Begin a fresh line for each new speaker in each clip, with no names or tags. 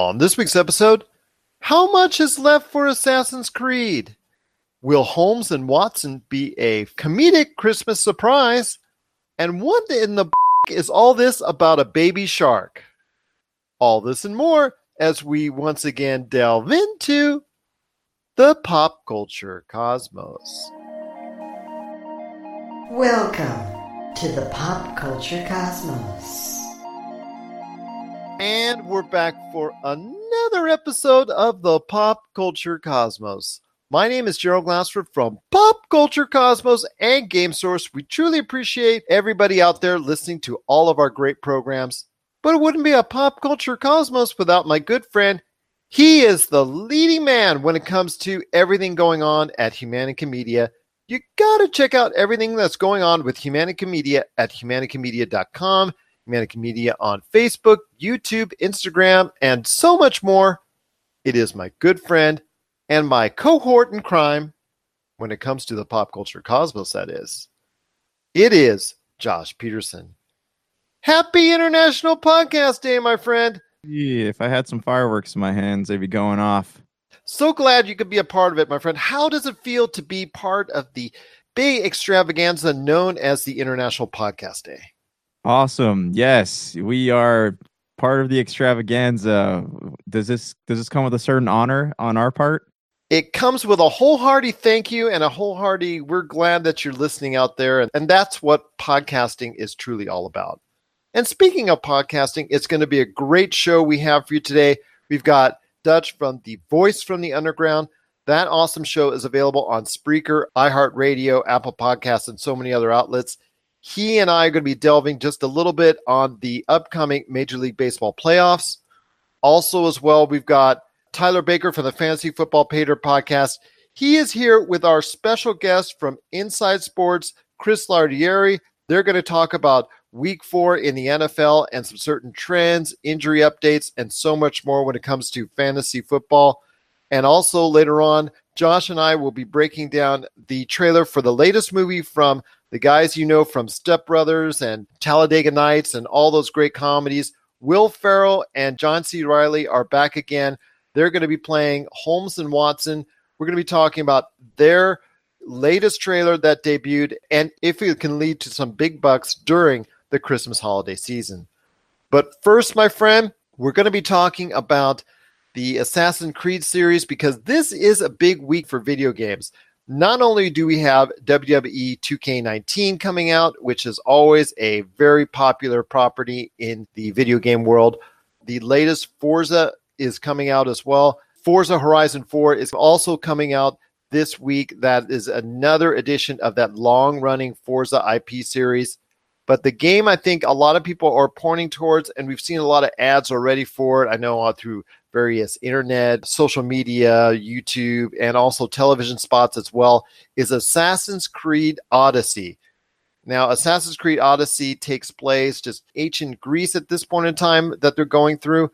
On this week's episode, how much is left for Assassin's Creed? Will Holmes and Watson be a comedic Christmas surprise? And what in the is all this about a baby shark? All this and more as we once again delve into the pop culture cosmos.
Welcome to the pop culture cosmos.
And we're back for another episode of the Pop Culture Cosmos. My name is Gerald Glassford from Pop Culture Cosmos and Game Source. We truly appreciate everybody out there listening to all of our great programs. But it wouldn't be a Pop Culture Cosmos without my good friend. He is the leading man when it comes to everything going on at Humanica Media. You gotta check out everything that's going on with Humanica Media at humanicamedia.com. Humanica Media on Facebook, YouTube, Instagram, and so much more. It is my good friend and my cohort in crime when it comes to the pop culture cosmos, that is. It is Josh Peterson. Happy International Podcast Day, my friend.
Yeah, if I had some fireworks in my hands, they'd be going off.
So glad you could be a part of it, my friend. How does it feel to be part of the big extravaganza known as the International Podcast Day?
Awesome. Yes, we are part of the extravaganza. Does this does this come with a certain honor on our part?
It comes with a wholehearted thank you and a wholehearted we're glad that you're listening out there and, and that's what podcasting is truly all about. And speaking of podcasting, it's going to be a great show we have for you today. We've got Dutch from The Voice from the Underground. That awesome show is available on Spreaker, iHeartRadio, Apple Podcasts, and so many other outlets. He and I are going to be delving just a little bit on the upcoming Major League Baseball playoffs. Also, as well, we've got Tyler Baker from the Fantasy Football Pater podcast. He is here with our special guest from Inside Sports, Chris Lardieri. They're going to talk about week four in the NFL and some certain trends, injury updates, and so much more when it comes to fantasy football. And also later on, Josh and I will be breaking down the trailer for the latest movie from the guys you know from Step Brothers and Talladega Nights and all those great comedies. Will Ferrell and John C. Reilly are back again. They're going to be playing Holmes and Watson. We're going to be talking about their latest trailer that debuted and if it can lead to some big bucks during the Christmas holiday season. But first, my friend, we're going to be talking about the Assassin's Creed series because this is a big week for video games. Not only do we have WWE 2K19 coming out, which is always a very popular property in the video game world, the latest Forza is coming out as well. Forza Horizon 4 is also coming out this week. That is another edition of that long running Forza IP series. But the game, I think a lot of people are pointing towards, and we've seen a lot of ads already for it. I know uh, through various internet, social media, YouTube, and also television spots as well, is Assassin's Creed Odyssey. Now, Assassin's Creed Odyssey takes place just ancient Greece at this point in time that they're going through.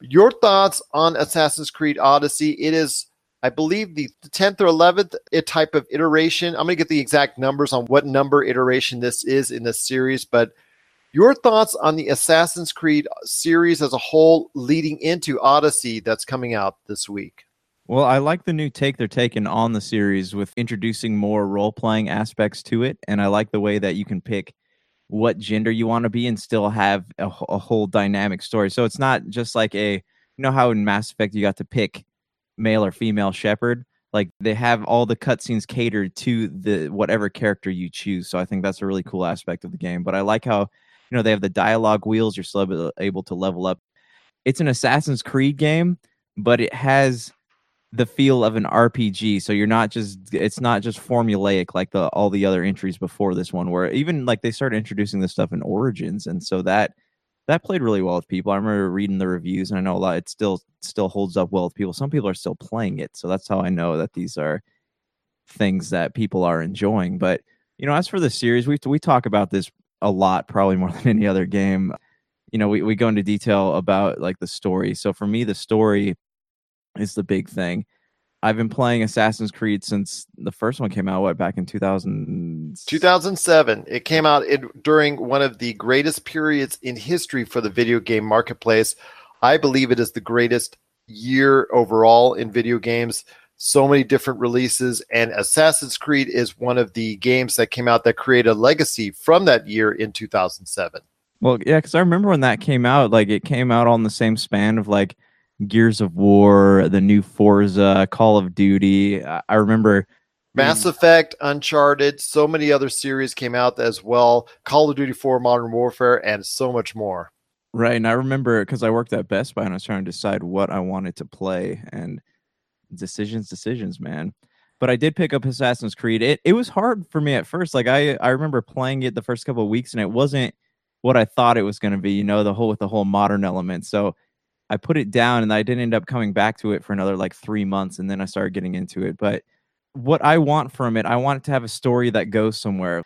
Your thoughts on Assassin's Creed Odyssey? It is I believe the 10th or 11th eh, type of iteration. I'm going to get the exact numbers on what number iteration this is in the series, but your thoughts on the Assassin's Creed series as a whole leading into Odyssey that's coming out this week?
Well, I like the new take they're taking on the series with introducing more role playing aspects to it. And I like the way that you can pick what gender you want to be and still have a, a whole dynamic story. So it's not just like a, you know, how in Mass Effect you got to pick male or female Shepard. Like they have all the cutscenes catered to the whatever character you choose. So I think that's a really cool aspect of the game. But I like how you know they have the dialogue wheels. You're still able to level up. It's an Assassin's Creed game, but it has the feel of an RPG. So you're not just it's not just formulaic like the all the other entries before this one. Where even like they started introducing this stuff in Origins, and so that that played really well with people. I remember reading the reviews, and I know a lot. It still still holds up well with people. Some people are still playing it, so that's how I know that these are things that people are enjoying. But you know, as for the series, we we talk about this a lot, probably more than any other game. You know, we we go into detail about like the story. So for me, the story is the big thing. I've been playing Assassin's Creed since the first one came out. What back in 2000?
2007. It came out in, during one of the greatest periods in history for the video game marketplace. I believe it is the greatest year overall in video games. So many different releases, and Assassin's Creed is one of the games that came out that created a legacy from that year in 2007.
Well, yeah, because I remember when that came out, like it came out on the same span of like Gears of War, the new Forza, Call of Duty. I, I remember
Mass Effect, Uncharted, so many other series came out as well. Call of Duty 4, Modern Warfare, and so much more.
Right. And I remember because I worked at Best Buy and I was trying to decide what I wanted to play and decisions, decisions, man. But I did pick up Assassin's Creed. It it was hard for me at first. Like I I remember playing it the first couple of weeks and it wasn't what I thought it was going to be, you know, the whole with the whole modern element. So I put it down and I didn't end up coming back to it for another like 3 months and then I started getting into it. But what I want from it, I want it to have a story that goes somewhere.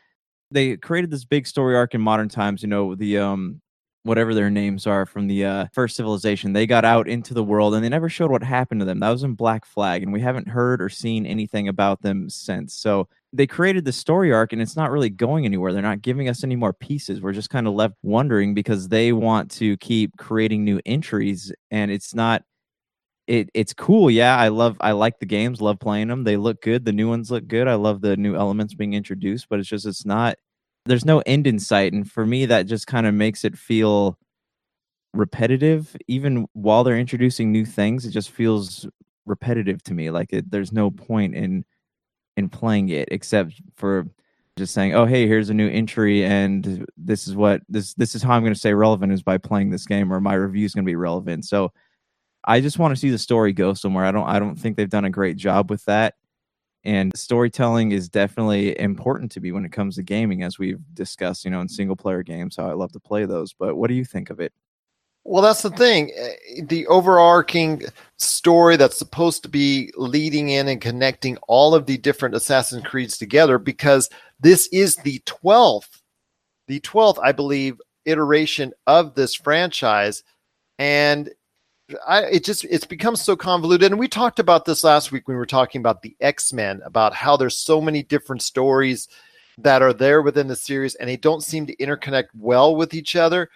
They created this big story arc in modern times, you know, the um whatever their names are from the uh, first civilization. They got out into the world and they never showed what happened to them. That was in Black Flag, and we haven't heard or seen anything about them since. So they created the story arc and it's not really going anywhere. They're not giving us any more pieces. We're just kind of left wondering because they want to keep creating new entries and it's not it it's cool. Yeah, I love I like the games, love playing them. They look good. The new ones look good. I love the new elements being introduced, but it's just it's not there's no end in sight and for me that just kind of makes it feel repetitive. Even while they're introducing new things it just feels repetitive to me like it, there's no point in in playing it except for just saying oh hey here's a new entry and this is what this this is how i'm going to stay relevant is by playing this game or my review is going to be relevant. So i just want to see the story go somewhere. I don't i don't think they've done a great job with that and storytelling is definitely important to me when it comes to gaming as we've discussed you know in single player games how i love to play those but what do you think of it?
Well that's the thing eh, the overarching story that's supposed to be leading in and connecting all of the different assassin's creeds together because this is the 12th the 12th i believe iteration of this franchise and I, it just it's become so convoluted. And we talked about this last week when we were talking about the x-men about how there's so many different stories that are there within the series and they don't seem to interconnect well with each other.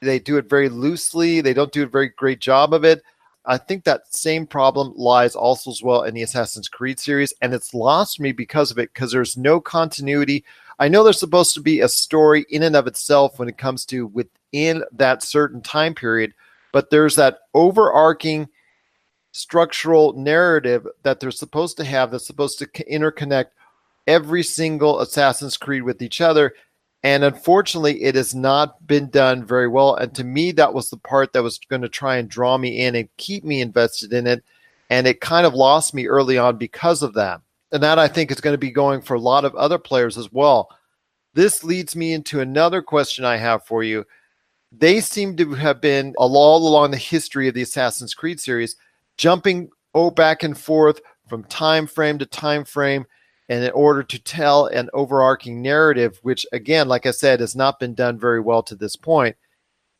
They do it very loosely. They don't do a very great job of it. I think that same problem lies also as well in the assassin's creed series and it's lost me because of it because there's no continuity. I know there's supposed to be a story in and of itself when it comes to within that certain time period but there's that overarching structural narrative that they're supposed to have that's supposed to interconnect every single Assassin's Creed with each other. And unfortunately, it has not been done very well. And to me, that was the part that was going to try and draw me in and keep me invested in it. And it kind of lost me early on because of that. And that I think is going to be going for a lot of other players as well. This leads me into another question I have for you they seem to have been all along the history of the Assassin's Creed series, jumping oh back and forth from time frame to time frame, and in order to tell an overarching narrative, which again, like I said, has not been done very well to this point.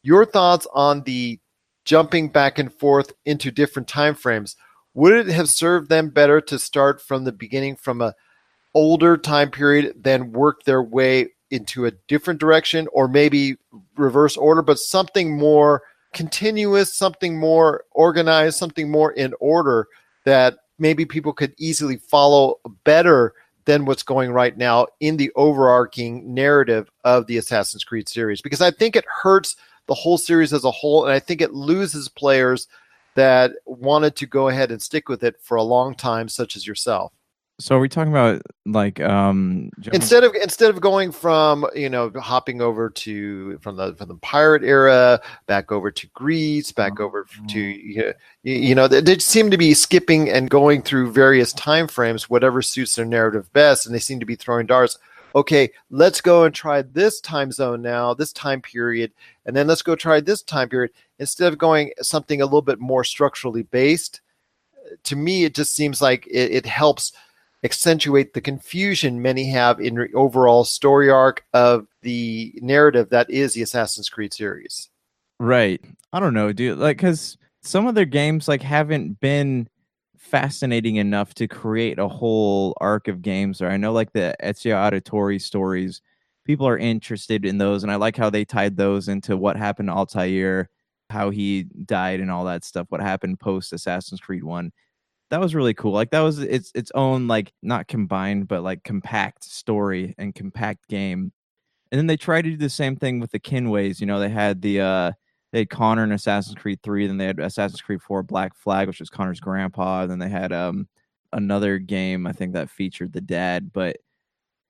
Your thoughts on the jumping back and forth into different time frames? Would it have served them better to start from the beginning from a older time period, then work their way into a different direction or maybe reverse order, but something more continuous, something more organized, something more in order that maybe people could easily follow better than what's going right now in the overarching narrative of the Assassin's Creed series. Because I think it hurts the whole series as a whole, and I think it loses players that wanted to go ahead and stick with it for a long time, such as yourself.
So are we talking about like um
instead of instead of going from you know hopping over to from the from the pirate era back over to Greece back over to you know, you know they, they seem to be skipping and going through various time frames whatever suits their narrative best and they seem to be throwing darts. Okay let's go and try this time zone now this time period and then let's go try this time period. Instead of going something a little bit more structurally based to me it just seems like it, it helps accentuate the confusion many have in the overall story arc of the narrative that is the Assassin's Creed series.
Right. I don't know, dude. Like, because some of their games like haven't been fascinating enough to create a whole arc of games. Or I know like the Ezio Auditore stories, people are interested in those, and I like how they tied those into what happened to Altair how he died and all that stuff, what happened post Assassin's Creed 1. That was really cool. Like that was its its own like not combined but like compact story and compact game. And then they tried to do the same thing with the Kenways. You know, they had the uh they had Connor in Assassin's Creed 3, then they had Assassin's Creed 4 Black Flag, which was Connor's grandpa, and then they had um another game I think that featured the dad, but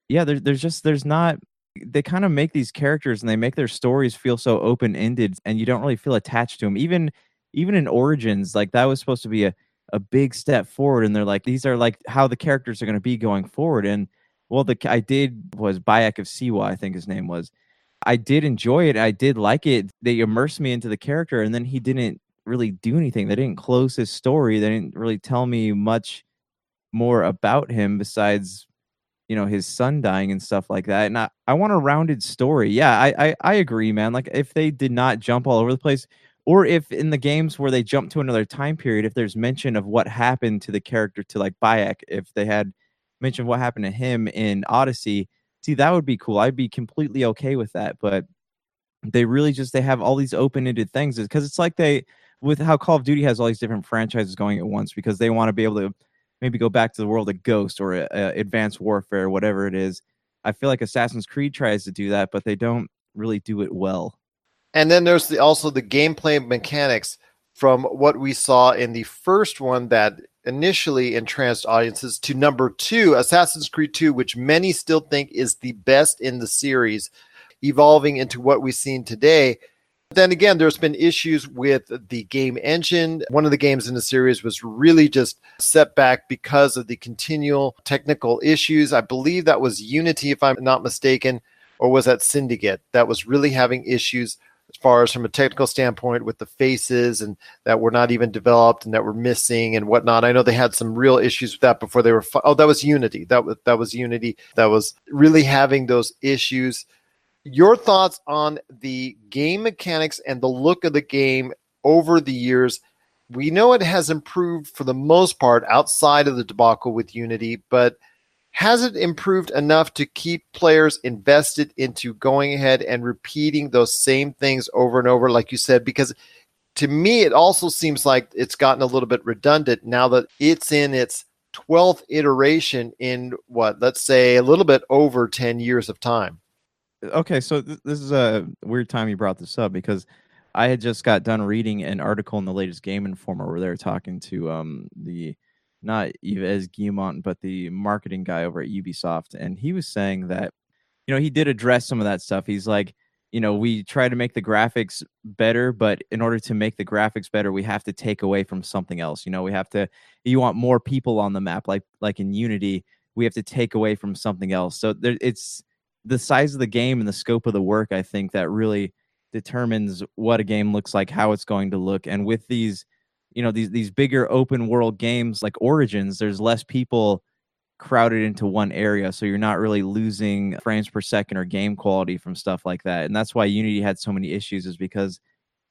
yeah, there's there's just there's not they kind of make these characters and they make their stories feel so open ended and you don't really feel attached to them. Even even in Origins, like that was supposed to be a a big step forward and they're like these are like how the characters are going to be going forward and well the I did was Bayek of Siwa I think his name was. I did enjoy it I did like it. They immersed me into the character and then he didn't really do anything. They didn't close his story they didn't really tell me much more about him besides you know his son dying and stuff like that and i, I want a rounded story. Yeah I, I i agree man like if they did not jump all over the place or if in the games where they jump to another time period if there's mention of what happened to the character to like bayek if they had mentioned what happened to him in odyssey see that would be cool i'd be completely okay with that but they really just they have all these open-ended things because it's like they with how call of duty has all these different franchises going at once because they want to be able to maybe go back to the world of Ghost or uh, Advanced Warfare, whatever it is. I feel like Assassin's Creed tries to do that, but they don't really do it well.
And then there's the, also the gameplay mechanics from what we saw in the first one that initially entranced audiences to number two, Assassin's Creed 2, which many still think is the best in the series, evolving into what we've seen today. But Then again, there's been issues with the game engine. One of the games in the series was really just set back because of the continual technical issues. I believe that was Unity, if I'm not mistaken, or was that Syndicate that was really having issues as far as from a technical standpoint with the faces and that were not even developed and that were missing and whatnot. I know they had some real issues with that before they were. Oh, that was Unity. That was that was Unity. That was really having those issues your thoughts on the game mechanics and the look of the game over the years. We know it has improved for the most part outside of the debacle with Unity, but has it improved enough to keep players invested into going ahead and repeating those same things over and over, like you said? Because to me, it also seems like it's gotten a little bit redundant now that it's in its 12th iteration in what, let's say, a little bit over 10 years of time
okay, so th- this is a weird time you brought this up because I had just got done reading an article in the latest Game Informer where they were talking to um the not Yves Guillemot, but the marketing guy over at Ubisoft, and he was saying that you know he did address some of that stuff. He's like, you know, we try to make the graphics better, but in order to make the graphics better, we have to take away from something else. You know, we have to. You want more people on the map, like like in Unity, we have to take away from something else. So there, it's the size of the game and the scope of the work, I think that really determines what a game looks like, how it's going to look. And with these, you know, these these bigger open world games like Origins, there's less people crowded into one area, so you're not really losing frames per second or game quality from stuff like that. And that's why Unity had so many issues, is because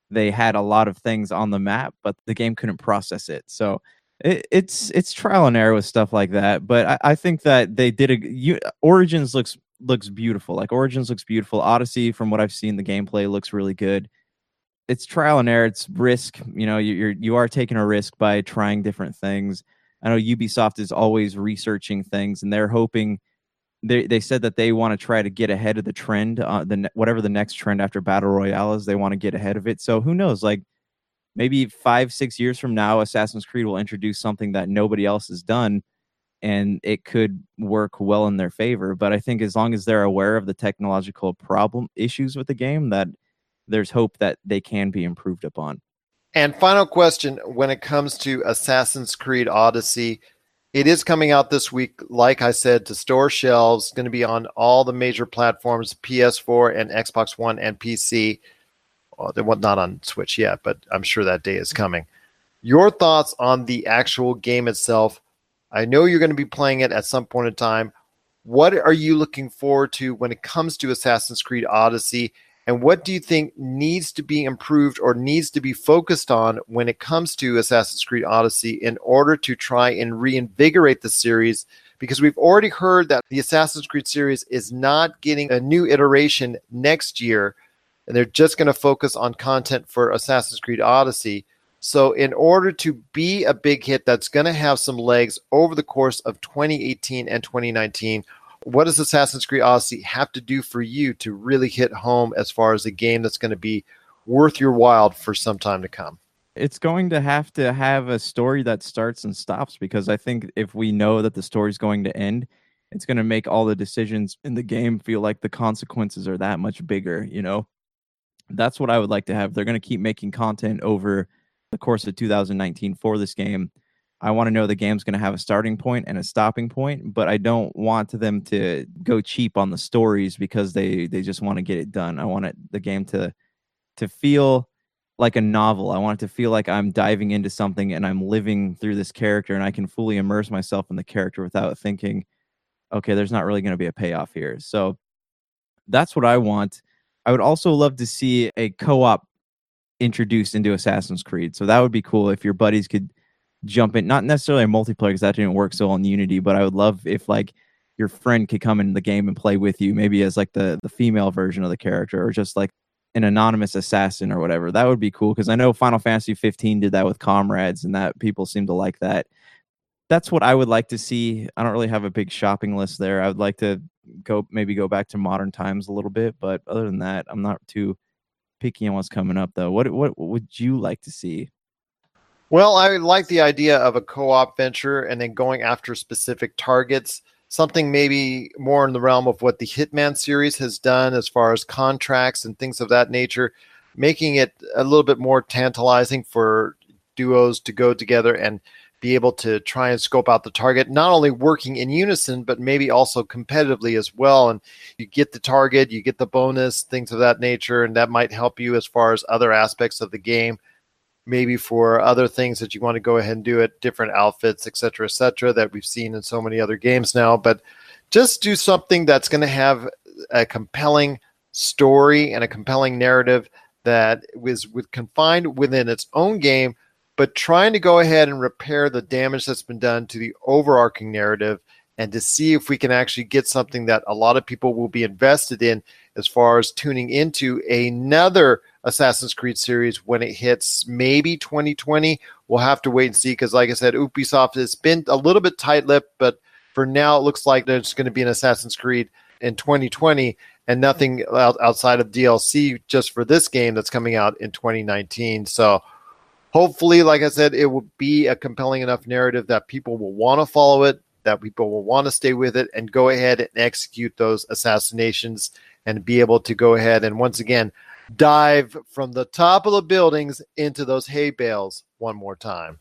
they had a lot of things on the map, but the game couldn't process it. So it, it's it's trial and error with stuff like that. But I, I think that they did a you, Origins looks looks beautiful. Like Origins looks beautiful. Odyssey, from what I've seen, the gameplay looks really good. It's trial and error. It's risk. You know, you're you are taking a risk by trying different things. I know Ubisoft is always researching things, and they're hoping. They they said that they want to try to get ahead of the trend, uh, the whatever the next trend after battle royale is. They want to get ahead of it. So who knows? Like maybe five six years from now, Assassin's Creed will introduce something that nobody else has done and it could work well in their favor. But I think as long as they're aware of the technological problem issues with the game, that there's hope that they can be improved upon.
And final question when it comes to Assassin's Creed Odyssey, it is coming out this week, like I said, to store shelves, going to be on all the major platforms PS4 and Xbox One and PC. They're not on Switch yet, but I'm sure that day is coming. Your thoughts on the actual game itself? I know you're going to be playing it at some point in time. What are you looking forward to when it comes to Assassin's Creed Odyssey? And what do you think needs to be improved or needs to be focused on when it comes to Assassin's Creed Odyssey in order to try and reinvigorate the series? Because we've already heard that the Assassin's Creed series is not getting a new iteration next year. and they're just going to focus on content for Assassin's Creed Odyssey. So, in order to be a big hit that's going to have some legs over the course of 2018 and 2019, what does Assassin's Creed Odyssey have to do for you to really hit home as far as a game that's going to be worth your while for some time to come?
It's going to have to have a story that starts and stops because I think if we know that the story's going to end, it's going to make all the decisions in the game feel like the consequences are that much bigger, you know? That's what I would like to have. They're going to keep making content over the course of 2019 for this game. I want to know the game's going to have a starting point and a stopping point, but I don't want them to go cheap on the stories because they they just want to get it done. I want it, the game to to feel like a novel. I want it to feel like I'm diving into something and I'm living through this character and I can fully immerse myself in the character without thinking, okay, there's not really going to be a payoff here. So that's what I want. I would also love to see a co-op introduced into Assassin's Creed. So that would be cool if your buddies could jump in, not necessarily a multiplayer because that didn't work so well on Unity, but I would love if like your friend could come in the game and play with you, maybe as like the the female version of the character or just like an anonymous assassin or whatever. That would be cool because I know Final Fantasy 15 did that with comrades and that people seem to like that. That's what I would like to see. I don't really have a big shopping list there. I would like to go maybe go back to modern times a little bit, but other than that, I'm not too picky on what's coming up though. What, what would you like to see?
Well, I like the idea of a co-op venture and then going after specific targets. Something maybe more in the realm of what the Hitman series has done as far as contracts and things of that nature, making it a little bit more tantalizing for duos to go together and be able to try and scope out the target, not only working in unison, but maybe also competitively as well. And you get the target, you get the bonus, things of that nature, and that might help you as far as other aspects of the game. Maybe for other things that you want to go ahead and do at different outfits, et cetera, et cetera, that we've seen in so many other games now. But just do something that's going to have a compelling story and a compelling narrative that was with confined within its own game but trying to go ahead and repair the damage that's been done to the overarching narrative and to see if we can actually get something that a lot of people will be invested in as far as tuning into another Assassin's Creed series when it hits maybe 2020. We'll have to wait and see because, like I said, Ubisoft has been a little bit tight lipped, but for now, it looks like there's going to be an Assassin's Creed in 2020 and nothing outside of DLC just for this game that's coming out in 2019. So, hopefully, like I said, it will be a compelling enough narrative that people will want to follow it, that people will want to stay with it, and go ahead and execute those assassinations and be able to go ahead and once again dive from the top of the buildings into those hay bales one more time.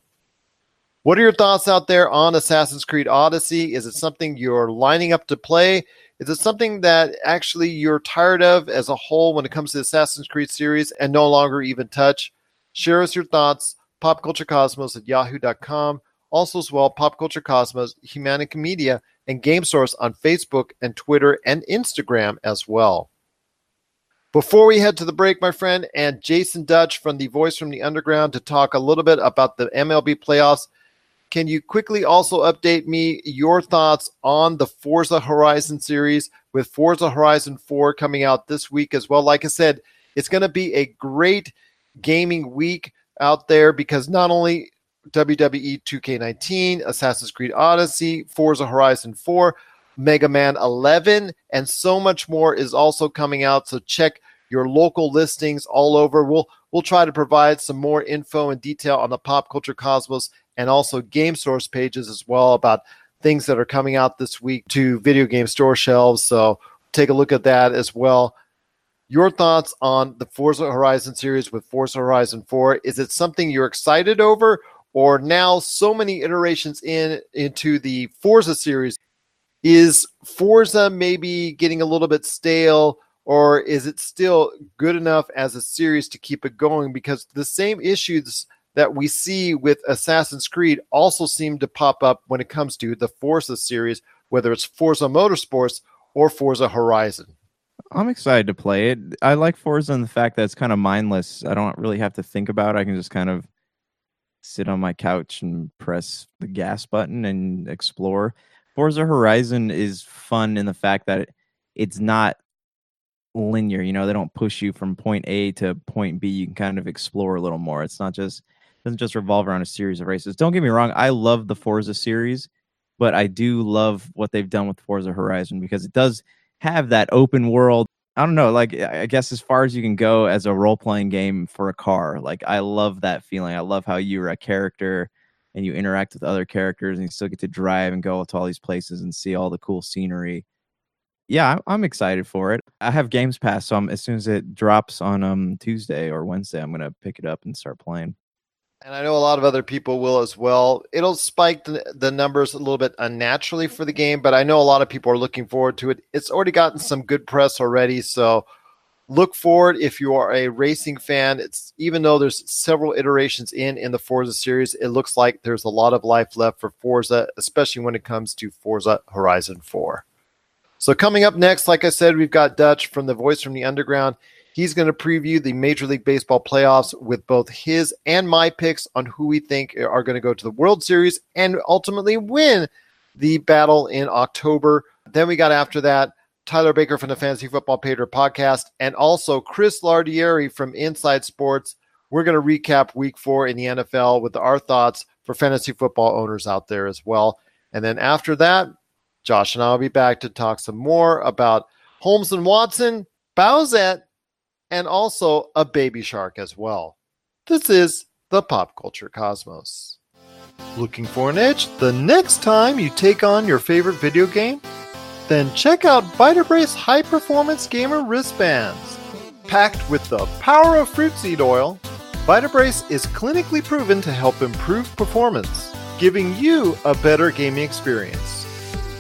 What are your thoughts out there on Assassin's Creed Odyssey? Is it something you're lining up to play? Is it something that actually you're tired of as a whole when it comes to the Assassin's Creed series and no longer even touch? Share us your thoughts, popculturecosmos at yahoo.com. Also, as well, Pop Culture Cosmos, Humanica Media, and Game Source on Facebook and Twitter and Instagram as well. Before we head to the break, my friend, and Jason Dutch from the Voice from the Underground to talk a little bit about the MLB playoffs, can you quickly also update me your thoughts on the Forza Horizon series with Forza Horizon 4 coming out this week as well? Like I said, it's going to be a great – gaming week out there because not only WWE 2K19, Assassin's Creed Odyssey, Forza Horizon 4, Mega Man 11, and so much more is also coming out. So check your local listings all over. We'll we'll try to provide some more info and detail on the Pop Culture Cosmos and also Game Source pages as well about things that are coming out this week to video game store shelves. So take a look at that as well your thoughts on the Forza Horizon series with Forza Horizon 4. Is it something you're excited over, or now so many iterations in into the Forza series? Is Forza maybe getting a little bit stale, or is it still good enough as a series to keep it going? Because the same issues that we see with Assassin's Creed also seem to pop up when it comes to the Forza series, whether it's Forza Motorsports or Forza Horizon.
I'm excited to play it. I like Forza and the fact that it's kind of mindless. I don't really have to think about it. I can just kind of sit on my couch and press the gas button and explore. Forza Horizon is fun in the fact that it's not linear. You know, they don't push you from point A to point B. You can kind of explore a little more. It's not just doesn't just revolve around a series of races. Don't get me wrong, I love the Forza series, but I do love what they've done with Forza Horizon because it does have that open world. I don't know, like I guess as far as you can go as a role playing game for a car. Like I love that feeling. I love how you're a character and you interact with other characters and you still get to drive and go to all these places and see all the cool scenery. Yeah, I'm excited for it. I have Games Pass, so I'm, as soon as it drops on um Tuesday or Wednesday, I'm gonna pick it up and start playing.
And I know a lot of other people will as well. It'll spike the, the numbers a little bit unnaturally for the game, but I know a lot of people are looking forward to it. It's already gotten some good press already, so look forward if you are a racing fan. It's even though there's several iterations in in the Forza series, it looks like there's a lot of life left for Forza, especially when it comes to Forza Horizon 4. So coming up next, like I said, we've got Dutch from the Voice from the Underground. He's going to preview the Major League Baseball playoffs with both his and my picks on who we think are going to go to the World Series and ultimately win the battle in October. Then we got after that Tyler Baker from the Fantasy Football Pater podcast and also Chris Lardieri from Inside Sports. We're going to recap week four in the NFL with our thoughts for fantasy football owners out there as well. And then after that, Josh and I will be back to talk some more about Holmes and Watson, Bowsette, and also a baby shark as well. This is the Pop Culture Cosmos. Looking for an edge the next time you take on your favorite video game? Then check out Vitabrace High Performance Gamer Wristbands. Packed with the power of fruit seed oil, Vitabrace is clinically proven to help improve performance, giving you a better gaming experience.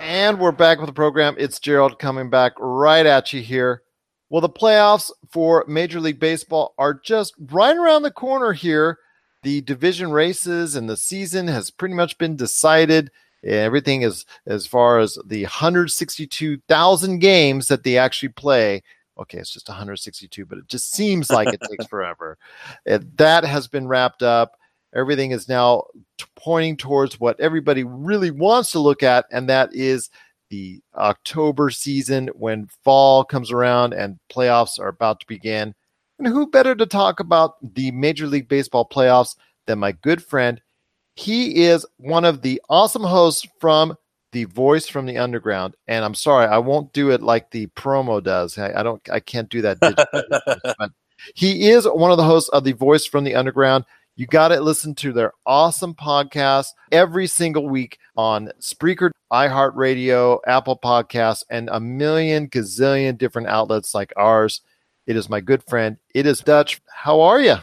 And we're back with the program. It's Gerald coming back right at you here. Well, the playoffs for Major League Baseball are just right around the corner here. The division races and the season has pretty much been decided. Everything is as far as the 162,000 games that they actually play. Okay, it's just 162, but it just seems like it takes forever. that has been wrapped up. Everything is now t- pointing towards what everybody really wants to look at, and that is the October season when fall comes around and playoffs are about to begin. And who better to talk about the Major League Baseball playoffs than my good friend he is one of the awesome hosts from the voice from the underground and i'm sorry i won't do it like the promo does i, I don't i can't do that but he is one of the hosts of the voice from the underground you got to listen to their awesome podcast every single week on Spreaker, iHeartRadio, Apple Podcasts, and a million gazillion different outlets like ours. It is my good friend. It is Dutch. How are you?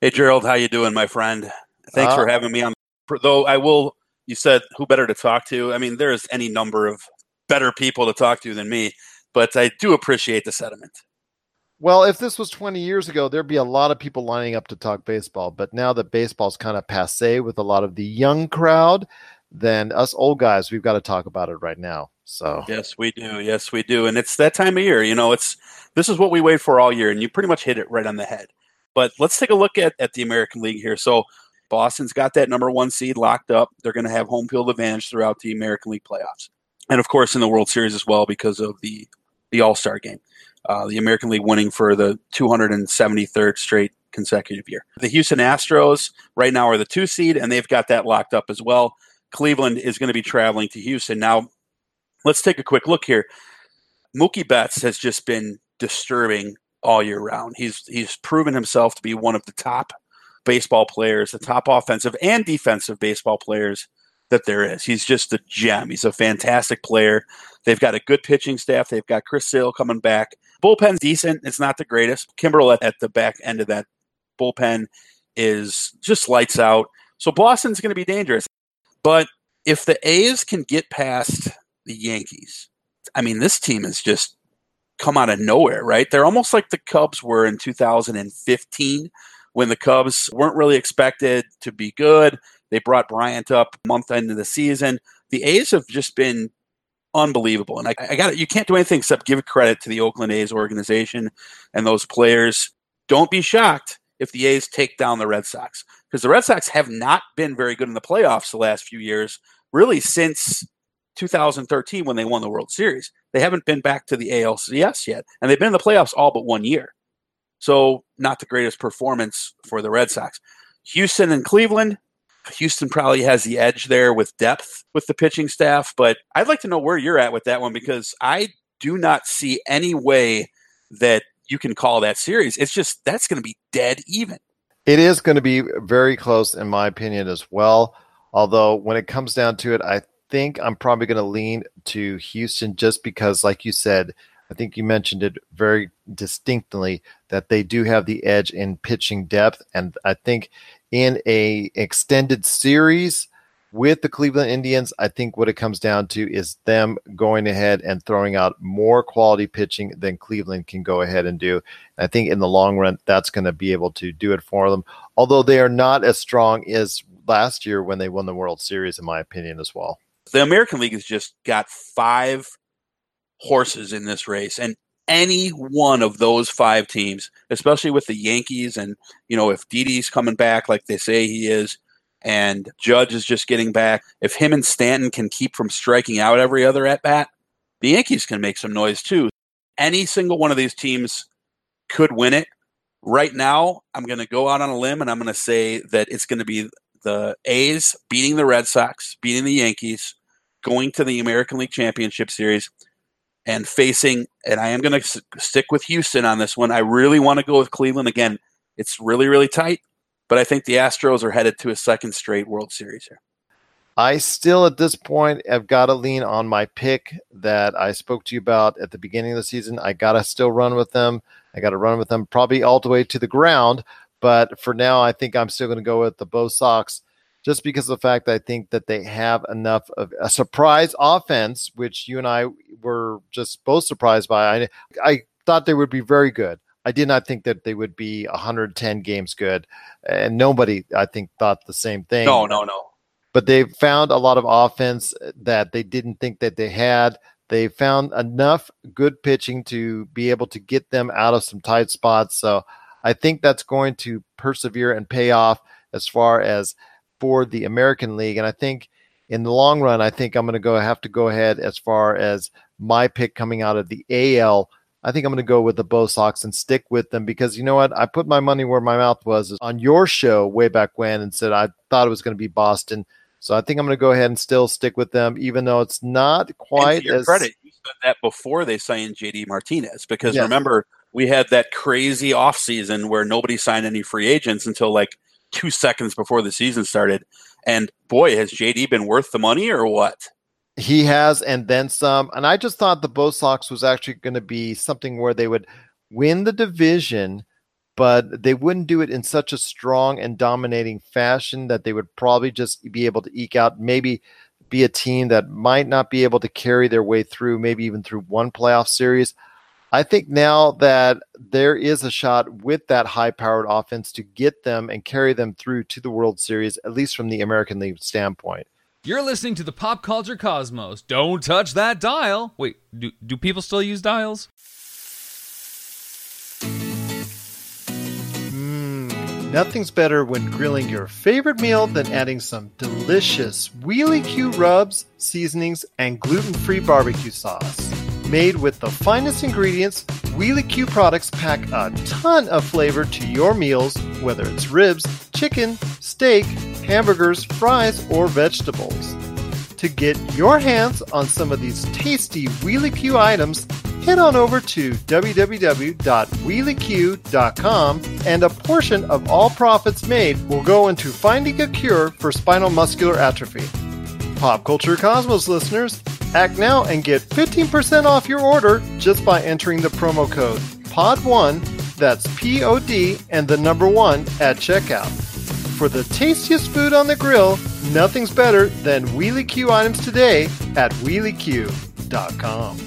Hey Gerald, how you doing, my friend? Thanks uh, for having me on though I will. You said who better to talk to? I mean, there's any number of better people to talk to than me, but I do appreciate the sentiment.
Well, if this was 20 years ago, there'd be a lot of people lining up to talk baseball. But now that baseball's kind of passe with a lot of the young crowd, then us old guys, we've got to talk about it right now. So
yes, we do. Yes, we do. And it's that time of year. You know, it's this is what we wait for all year, and you pretty much hit it right on the head. But let's take a look at at the American League here. So Boston's got that number one seed locked up. They're going to have home field advantage throughout the American League playoffs, and of course in the World Series as well because of the the All Star game. Uh, the American League winning for the 273rd straight consecutive year. The Houston Astros right now are the two seed, and they've got that locked up as well. Cleveland is going to be traveling to Houston. Now, let's take a quick look here. Mookie Betts has just been disturbing all year round. He's he's proven himself to be one of the top baseball players, the top offensive and defensive baseball players that there is. He's just a gem. He's a fantastic player. They've got a good pitching staff. They've got Chris Sale coming back. bullpen's decent. It's not the greatest. Kimbrel at, at the back end of that bullpen is just lights out. So Boston's going to be dangerous. But if the A's can get past the Yankees, I mean, this team has just come out of nowhere, right? They're almost like the Cubs were in 2015 when the Cubs weren't really expected to be good. They brought Bryant up month into the season. The A's have just been unbelievable. And I, I got. You can't do anything except give credit to the Oakland A's organization and those players. Don't be shocked if the A's take down the Red Sox because the Red Sox have not been very good in the playoffs the last few years, really since 2013 when they won the World Series. They haven't been back to the ALCS yet, and they've been in the playoffs all but one year. So, not the greatest performance for the Red Sox. Houston and Cleveland, Houston probably has the edge there with depth with the pitching staff, but I'd like to know where you're at with that one because I do not see any way that you can call that series. It's just that's going to be dead even.
It is going to be very close, in my opinion, as well. Although, when it comes down to it, I think I'm probably going to lean to Houston just because, like you said, I think you mentioned it very distinctly that they do have the edge in pitching depth, and I think in a extended series with the Cleveland Indians, I think what it comes down to is them going ahead and throwing out more quality pitching than Cleveland can go ahead and do. I think in the long run, that's going to be able to do it for them. Although they are not as strong as last year when they won the World Series, in my opinion, as well.
The American League has just got five horses in this race, and any one of those five teams, especially with the Yankees, and you know if Didi's coming back like they say he is, and Judge is just getting back, if him and Stanton can keep from striking out every other at bat, the Yankees can make some noise too. Any single one of these teams could win it. Right now, I'm going to go out on a limb and I'm going to say that it's going to be the A's beating the Red Sox, beating the Yankees, going to the American League Championship Series, and facing, and I am going to s- stick with Houston on this one. I really want to go with Cleveland. Again, it's really, really tight, but I think the Astros are headed to a second straight World Series here.
I still, at this point, have got to lean on my pick that I spoke to you about at the beginning of the season. I got to still run with them. I got to run with them probably all the way to the ground. But for now, I think I'm still going to go with the Bo Sox just because of the fact that I think that they have enough of a surprise offense, which you and I were just both surprised by. I, I thought they would be very good. I did not think that they would be 110 games good, and nobody, I think, thought the same thing.
No, no, no.
But they found a lot of offense that they didn't think that they had. They found enough good pitching to be able to get them out of some tight spots. So I think that's going to persevere and pay off as far as for the American League. And I think in the long run, I think I'm going to go have to go ahead as far as my pick coming out of the AL. I think I'm going to go with the Bo Sox and stick with them because you know what? I put my money where my mouth was on your show way back when and said I thought it was going to be Boston. So I think I'm going to go ahead and still stick with them, even though it's not quite
and to your
as
credit. You said that before they signed JD Martinez because
Yes.
remember we had that crazy offseason where nobody signed any free agents until like two seconds before the season started. And boy, has JD been worth the money or what?
He has, and then some. And I just thought the Bo Sox was actually going to be something where they would win the division, but they wouldn't do it in such a strong and dominating fashion that they would probably just be able to eke out maybe be a team that might not be able to carry their way through, maybe even through one playoff series. I think now that there is a shot with that high powered offense to get them and carry them through to the World Series, at least from the American League standpoint.
You're listening to the Pop Culture Cosmos. Don't touch that dial. Wait, do, do people still use dials?
Hmm, nothing's better when grilling your favorite meal than adding some delicious Wheelie Q rubs, seasonings, and gluten free barbecue sauce. Made with the finest ingredients, Wheelie Q products pack a ton of flavor to your meals, whether it's ribs, chicken, steak, hamburgers, fries, or vegetables. To get your hands on some of these tasty Wheelie Q items, head on over to www.wheelieq.com and a portion of all profits made will go into finding a cure for spinal muscular atrophy. Pop Culture Cosmos listeners, Act now and get 15% off your order just by entering the promo code POD1, that's P O D, and the number one at checkout. For the tastiest food on the grill, nothing's better than Wheelie Q items today at WheelieQ.com.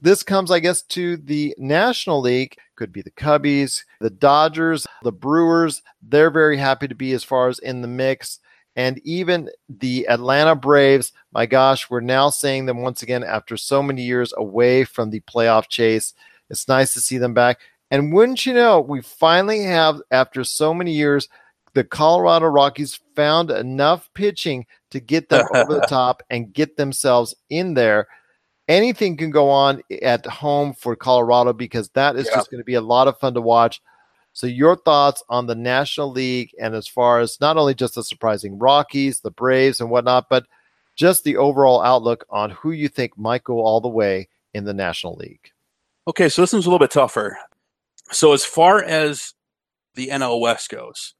This comes, I guess, to the National League. Could be the Cubbies, the Dodgers, the Brewers. They're very happy to be as far as in the mix. And even the Atlanta Braves, my gosh, we're now seeing them once again after so many years away from the playoff chase. It's nice to see them back. And wouldn't you know, we finally have, after so many years, the Colorado Rockies found enough pitching to get them over the top and get themselves in there anything can go on at home for Colorado because that is yeah. just going to be a lot of fun to watch. So, your thoughts on the National League and as far as not only just the surprising Rockies, the Braves, and whatnot, but just the overall outlook on who you think might go all the way in the National League.
Okay, so this one's a little bit tougher. So, as far as the NL West goes,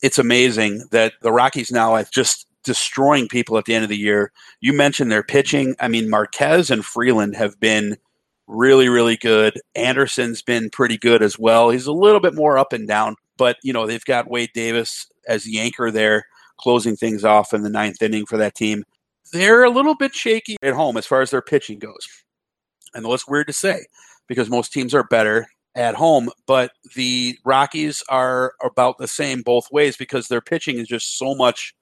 it's amazing that the Rockies now are just destroying people at the end of the year. You mentioned their pitching. I mean, Marquez and Freeland have been really, really good. Anderson's been pretty good as well. He's a little bit more up and down, but you know they've got Wade Davis as the anchor there, closing things off in the ninth inning for that team. They're a little bit shaky at home as far as their pitching goes, and that's weird to say because most teams are better at home, but the Rockies are about the same both ways because their pitching is just so much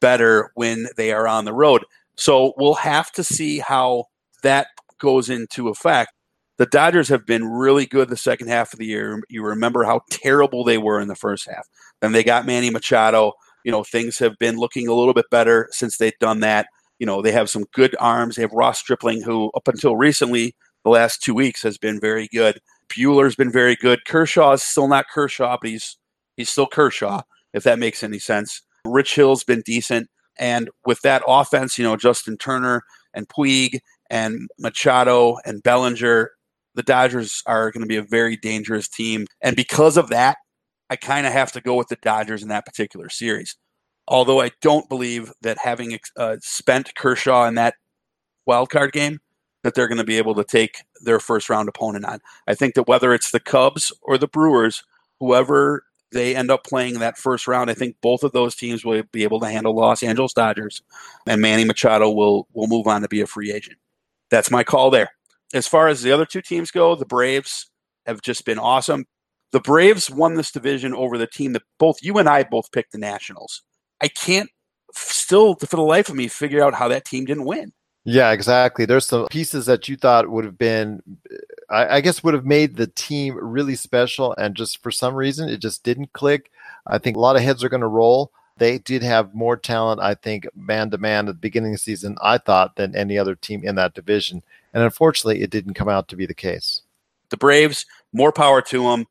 better when they are on the road. So we'll have to see how that goes into effect. The Dodgers have been really good the second half of the year. You remember how terrible they were in the first half. Then they got Manny Machado. You know, things have been looking a little bit better since they've done that. You know, they have some good arms. They have Ross Stripling, who up until recently, the last two weeks, has been very good. Buehler's been very good. Kershaw is still not Kershaw, but he's he's still Kershaw, if that makes any sense. Rich Hill's been decent. And with that offense, you know, Justin Turner and Puig and Machado and Bellinger, the Dodgers are going to be a very dangerous team. And because of that, I kind of have to go with the Dodgers in that particular series. Although I don't believe that having uh, spent Kershaw in that wild card game, that they're going to be able to take their first round opponent on. I think that whether it's the Cubs or the Brewers, whoever they end up playing that first round, I think both of those teams will be able to handle Los Angeles Dodgers, and Manny Machado will will move on to be a free agent. That's my call there. As far as the other two teams go, the Braves have just been awesome. The Braves won this division over the team that both you and I both picked the Nationals. I can't still, for the life of me, figure out how that team didn't win.
Yeah, exactly. There's some pieces that you thought would have been I, I guess would have made the team really special, and just for some reason it just didn't click. I think a lot of heads are going to roll. They did have more talent, I think, man to man at the beginning of the season, I thought, than any other team in that division. And unfortunately, it didn't come out to be the case.
The Braves, more power to them.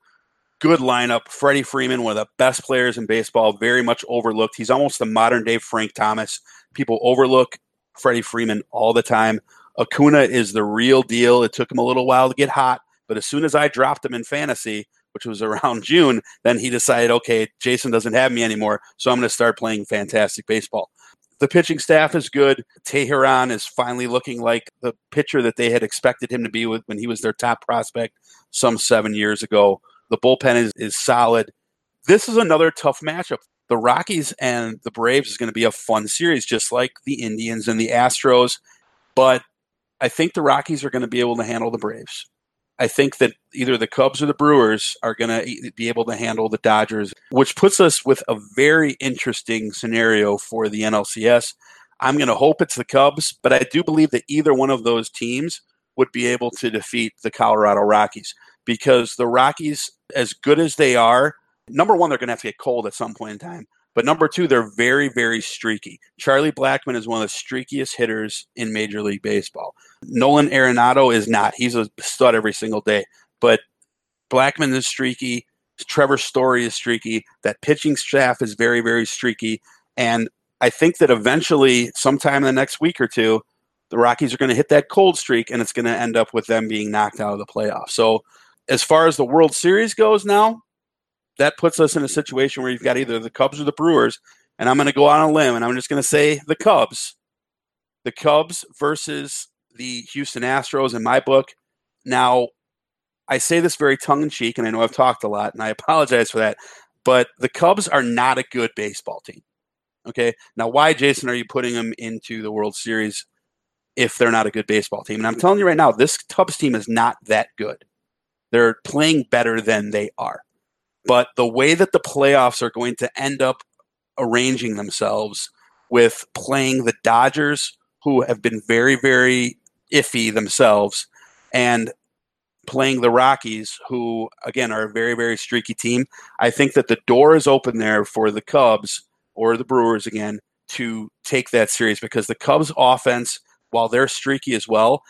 Good lineup. Freddie Freeman, one of the best players in baseball, very much overlooked. He's almost the modern day Frank Thomas. People overlook Freddie Freeman all the time. Acuna is the real deal. It took him a little while to get hot, but as soon as I dropped him in fantasy, which was around June, then he decided, okay, Jason doesn't have me anymore, so I'm going to start playing fantastic baseball. The pitching staff is good. Teheran is finally looking like the pitcher that they had expected him to be with when he was their top prospect some seven years ago. The bullpen is, is solid. This is another tough matchup. The Rockies and the Braves is going to be a fun series, just like the Indians and the Astros. But I think the Rockies are going to be able to handle the Braves. I think that either the Cubs or the Brewers are going to be able to handle the Dodgers, which puts us with a very interesting scenario for the NLCS. I'm going to hope it's the Cubs, but I do believe that either one of those teams would be able to defeat the Colorado Rockies because the Rockies, as good as they are, number one, they're going to have to get cold at some point in time. But number two, they're very, very streaky. Charlie Blackmon is one of the streakiest hitters in Major League Baseball. Nolan Arenado is not. He's a stud every single day. But Blackmon is streaky. Trevor Story is streaky. That pitching staff is very, very streaky. And I think that eventually, sometime in the next week or two, the Rockies are going to hit that cold streak and it's going to end up with them being knocked out of the playoffs. So, as far as the World Series goes now, that puts us in a situation where you've got either the Cubs or the Brewers. And I'm going to go on a limb and I'm just going to say the Cubs. the Cubs versus the Houston Astros in my book. Now, I say this very tongue in cheek, and I know I've talked a lot, and I apologize for that, but the Cubs are not a good baseball team. Okay. Now, why, Jason, are you putting them into the World Series if they're not a good baseball team? And I'm telling you right now, this Cubs team is not that good. They're playing better than they are. But the way that the playoffs are going to end up arranging themselves with playing the Dodgers, who have been very, very iffy themselves, and playing the Rockies, who again are a very, very streaky team. I think that the door is open there for the Cubs or the Brewers again to take that series because the Cubs offense, while they're streaky as well,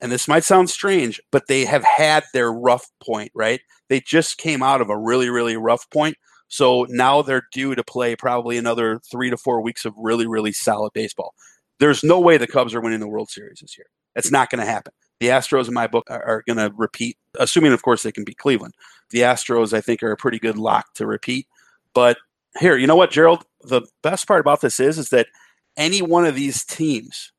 and this might sound strange, but they have had their rough point, right? They just came out of a really, really rough point. So now they're due to play probably another three to four weeks of really, really solid baseball. There's no way the Cubs are winning the World Series this year. It's not going to happen. The Astros, in my book, are, are going to repeat, assuming, of course, they can beat Cleveland. The Astros, I think, are a pretty good lock to repeat. But here, you know what, Gerald? The best part about this is, is that any one of these teams,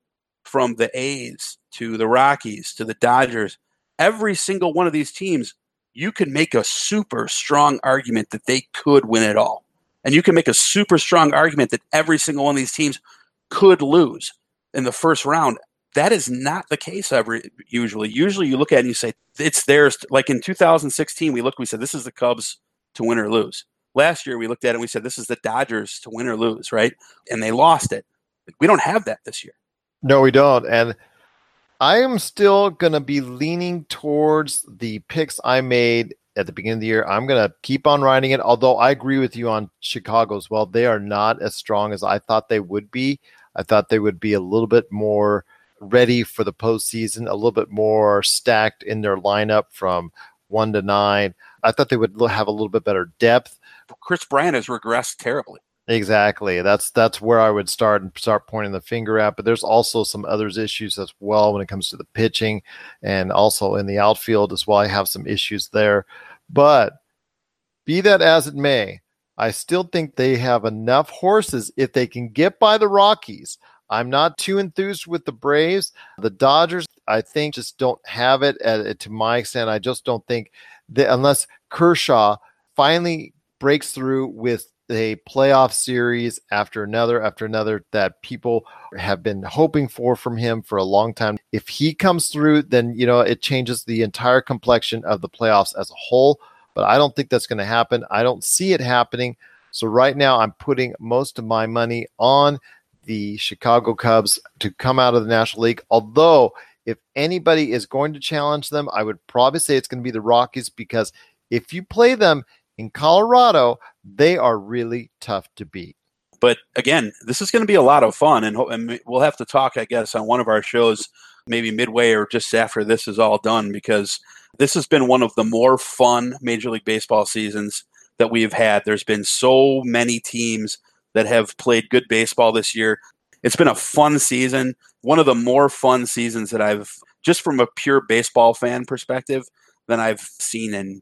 from the A's to the Rockies to the Dodgers, every single one of these teams, you can make a super strong argument that they could win it all. And you can make a super strong argument that every single one of these teams could lose in the first round. That is not the case every usually. Usually you look at it and you say it's theirs. Like in 2016, we looked, we said this is the Cubs to win or lose. Last year we looked at it and we said this is the Dodgers to win or lose, right? And they lost it. We don't have that this year.
No, we don't. And I am still going to be leaning towards the picks I made at the beginning of the year. I'm going to keep on riding it, although I agree with you on Chicago as well. They are not as strong as I thought they would be. I thought they would be a little bit more ready for the postseason, a little bit more stacked in their lineup from one to nine. I thought they would have a little bit better depth.
Kris Bryant has regressed terribly.
Exactly. That's that's where I would start and start pointing the finger at. But there's also some others issues as well when it comes to the pitching and also in the outfield as well. I have some issues there. But be that as it may, I still think they have enough horses if they can get by the Rockies. I'm not too enthused with the Braves. The Dodgers, I think, just don't have it at, to my extent. I just don't think that unless Kershaw finally breaks through with a playoff series after another after another that people have been hoping for from him for a long time. If he comes through, then you know it changes the entire complexion of the playoffs as a whole. But I don't think that's going to happen. I don't see it happening. So right now, I'm putting most of my money on the Chicago Cubs to come out of the National League. Although, if anybody is going to challenge them, I would probably say it's going to be the Rockies because if you play them in Colorado, they are really tough to beat.
But again, this is going to be a lot of fun, and, and we'll have to talk, I guess, on one of our shows, maybe midway or just after this is all done, because this has been one of the more fun Major League Baseball seasons that we've had. There's been so many teams that have played good baseball this year. It's been a fun season, one of the more fun seasons that I've just from a pure baseball fan perspective than I've seen in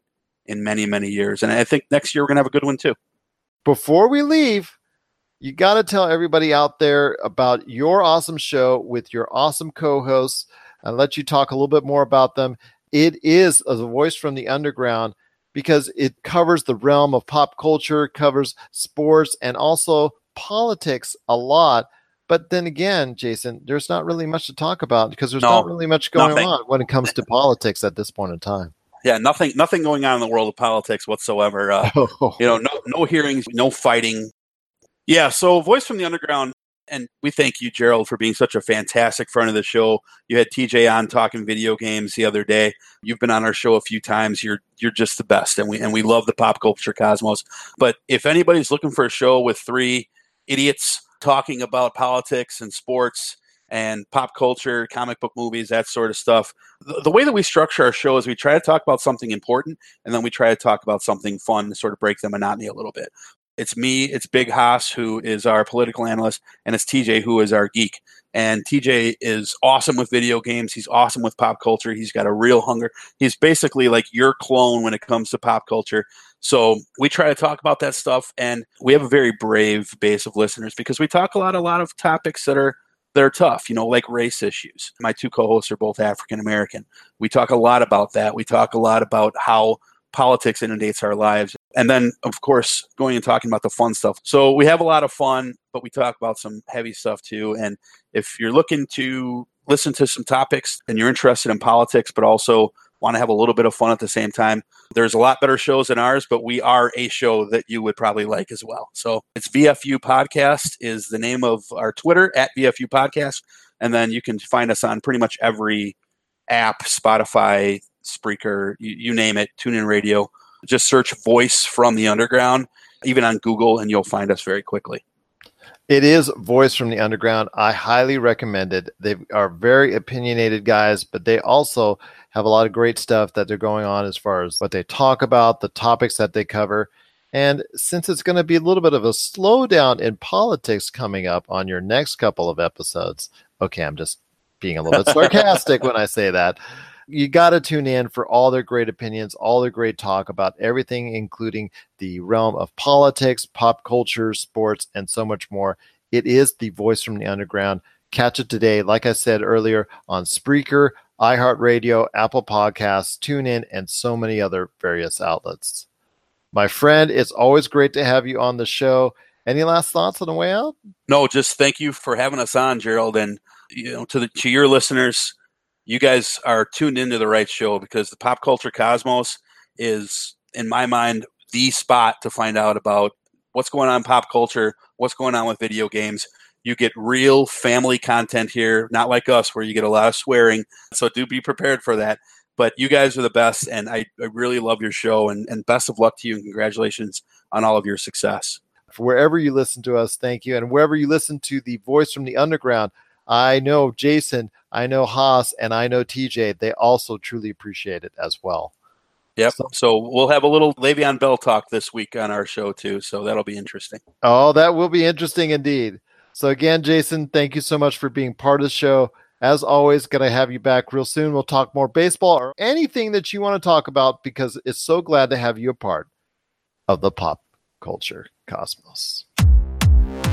in many, many years. And I think next year we're going to have a good one too.
Before we leave, you got to tell everybody out there about your awesome show with your awesome co hosts and let you talk a little bit more about them. It is a voice from the underground because it covers the realm of pop culture, covers sports, and also politics a lot. But then again, Jason, there's not really much to talk about because there's no, not really much going nothing. on when it comes to politics at this point in time
yeah, nothing, nothing going on in the world of politics whatsoever. Uh, oh. You know, no, no hearings, no fighting. Yeah, so voice from the underground, and we thank you, Gerald, for being such a fantastic friend of the show. You had TJ on talking video games the other day. You've been on our show a few times. You're you're just the best, and we and we love the pop culture cosmos. But if anybody's looking for a show with three idiots talking about politics and sports and pop culture, comic book movies, that sort of stuff. The, the, way that we structure our show is we try to talk about something important and then we try to talk about something fun to sort of break the monotony a little bit. It's me, it's Big Haas, who is our political analyst, and it's TJ, who is our geek. And TJ is awesome with video games. He's awesome with pop culture. He's got a real hunger. He's basically like your clone when it comes to pop culture. So we try to talk about that stuff, and we have a very brave base of listeners because we talk a lot, a lot of topics that are that are tough, you know, like race issues. My two co hosts are both African American. We talk a lot about that. We talk a lot about how politics inundates our lives. And then, of course, going and talking about the fun stuff. So we have a lot of fun, but we talk about some heavy stuff too. And if you're looking to listen to some topics and you're interested in politics, but also want to have a little bit of fun at the same time, there's a lot better shows than ours, but we are a show that you would probably like as well. So it's VFU Podcast is the name of our Twitter at VFU Podcast. And then you can find us on pretty much every app, Spotify, Spreaker, you, you name it, TuneIn Radio. Just search Voice from the Underground, even on Google, and you'll find us very quickly.
It is Voice from the Underground. I highly recommend it. They are very opinionated guys, but they also have a lot of great stuff that they're going on as far as what they talk about, the topics that they cover. And since it's going to be a little bit of a slowdown in politics coming up on your next couple of episodes, okay, I'm just being a little bit sarcastic when I say that you got to tune in for all their great opinions, all their great talk about everything, including the realm of politics, pop culture, sports, and so much more. It is the voice from the underground. Catch it today, like I said earlier, on Spreaker, iHeartRadio, Apple Podcasts, TuneIn, and so many other various outlets. My friend, it's always great to have you on the show. Any last thoughts on the way out?
No, just thank you for having us on, Gerald, and you know to the to your listeners you guys are tuned into the right show because the pop culture cosmos is, in my mind, the spot to find out about what's going on in pop culture, what's going on with video games. You get real family content here, not like us where you get a lot of swearing. So do be prepared for that. But you guys are the best, and I, I really love your show. And, and best of luck to you, and congratulations on all of your success.
For wherever you listen to us, thank you. And wherever you listen to the voice from the underground, I know Jason, I know Haas, and I know TJ. They also truly appreciate it as well.
Yep. So, so, we'll have a little Le'Veon Bell talk this week on our show too. So that'll be interesting.
Oh, that will be interesting indeed. So again, Jason, thank you so much for being part of the show. As always, gonna have you back real soon. We'll talk more baseball or anything that you want to talk about because it's so glad to have you a part of the pop culture cosmos.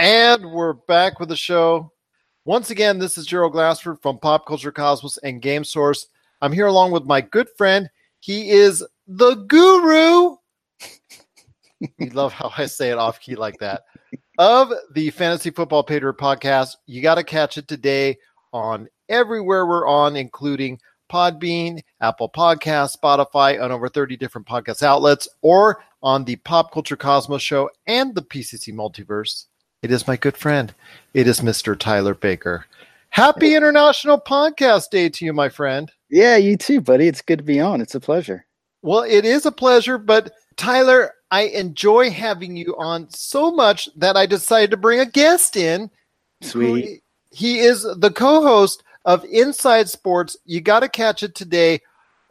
And we're back with the show. Once again, this is Gerald Glassford from Pop Culture Cosmos and Game Source. I'm here along with my good friend. He is the guru. we love how I say it off key like that. Of the Fantasy Football Patriot podcast. You got to catch it today on everywhere we're on, including Podbean, Apple Podcasts, Spotify, on over 30 different podcast outlets, or on the Pop Culture Cosmos show and the PCC Multiverse. It is my good friend. It is Mr. Tyler Baker. Happy International Podcast Day to you, my friend.
Yeah, you too, buddy. It's good to be on. It's a pleasure.
Well, it is a pleasure, but Tyler, I enjoy having you on so much that I decided to bring a guest in.
Sweet.
He is the co host of Inside Sports. You got to catch it today.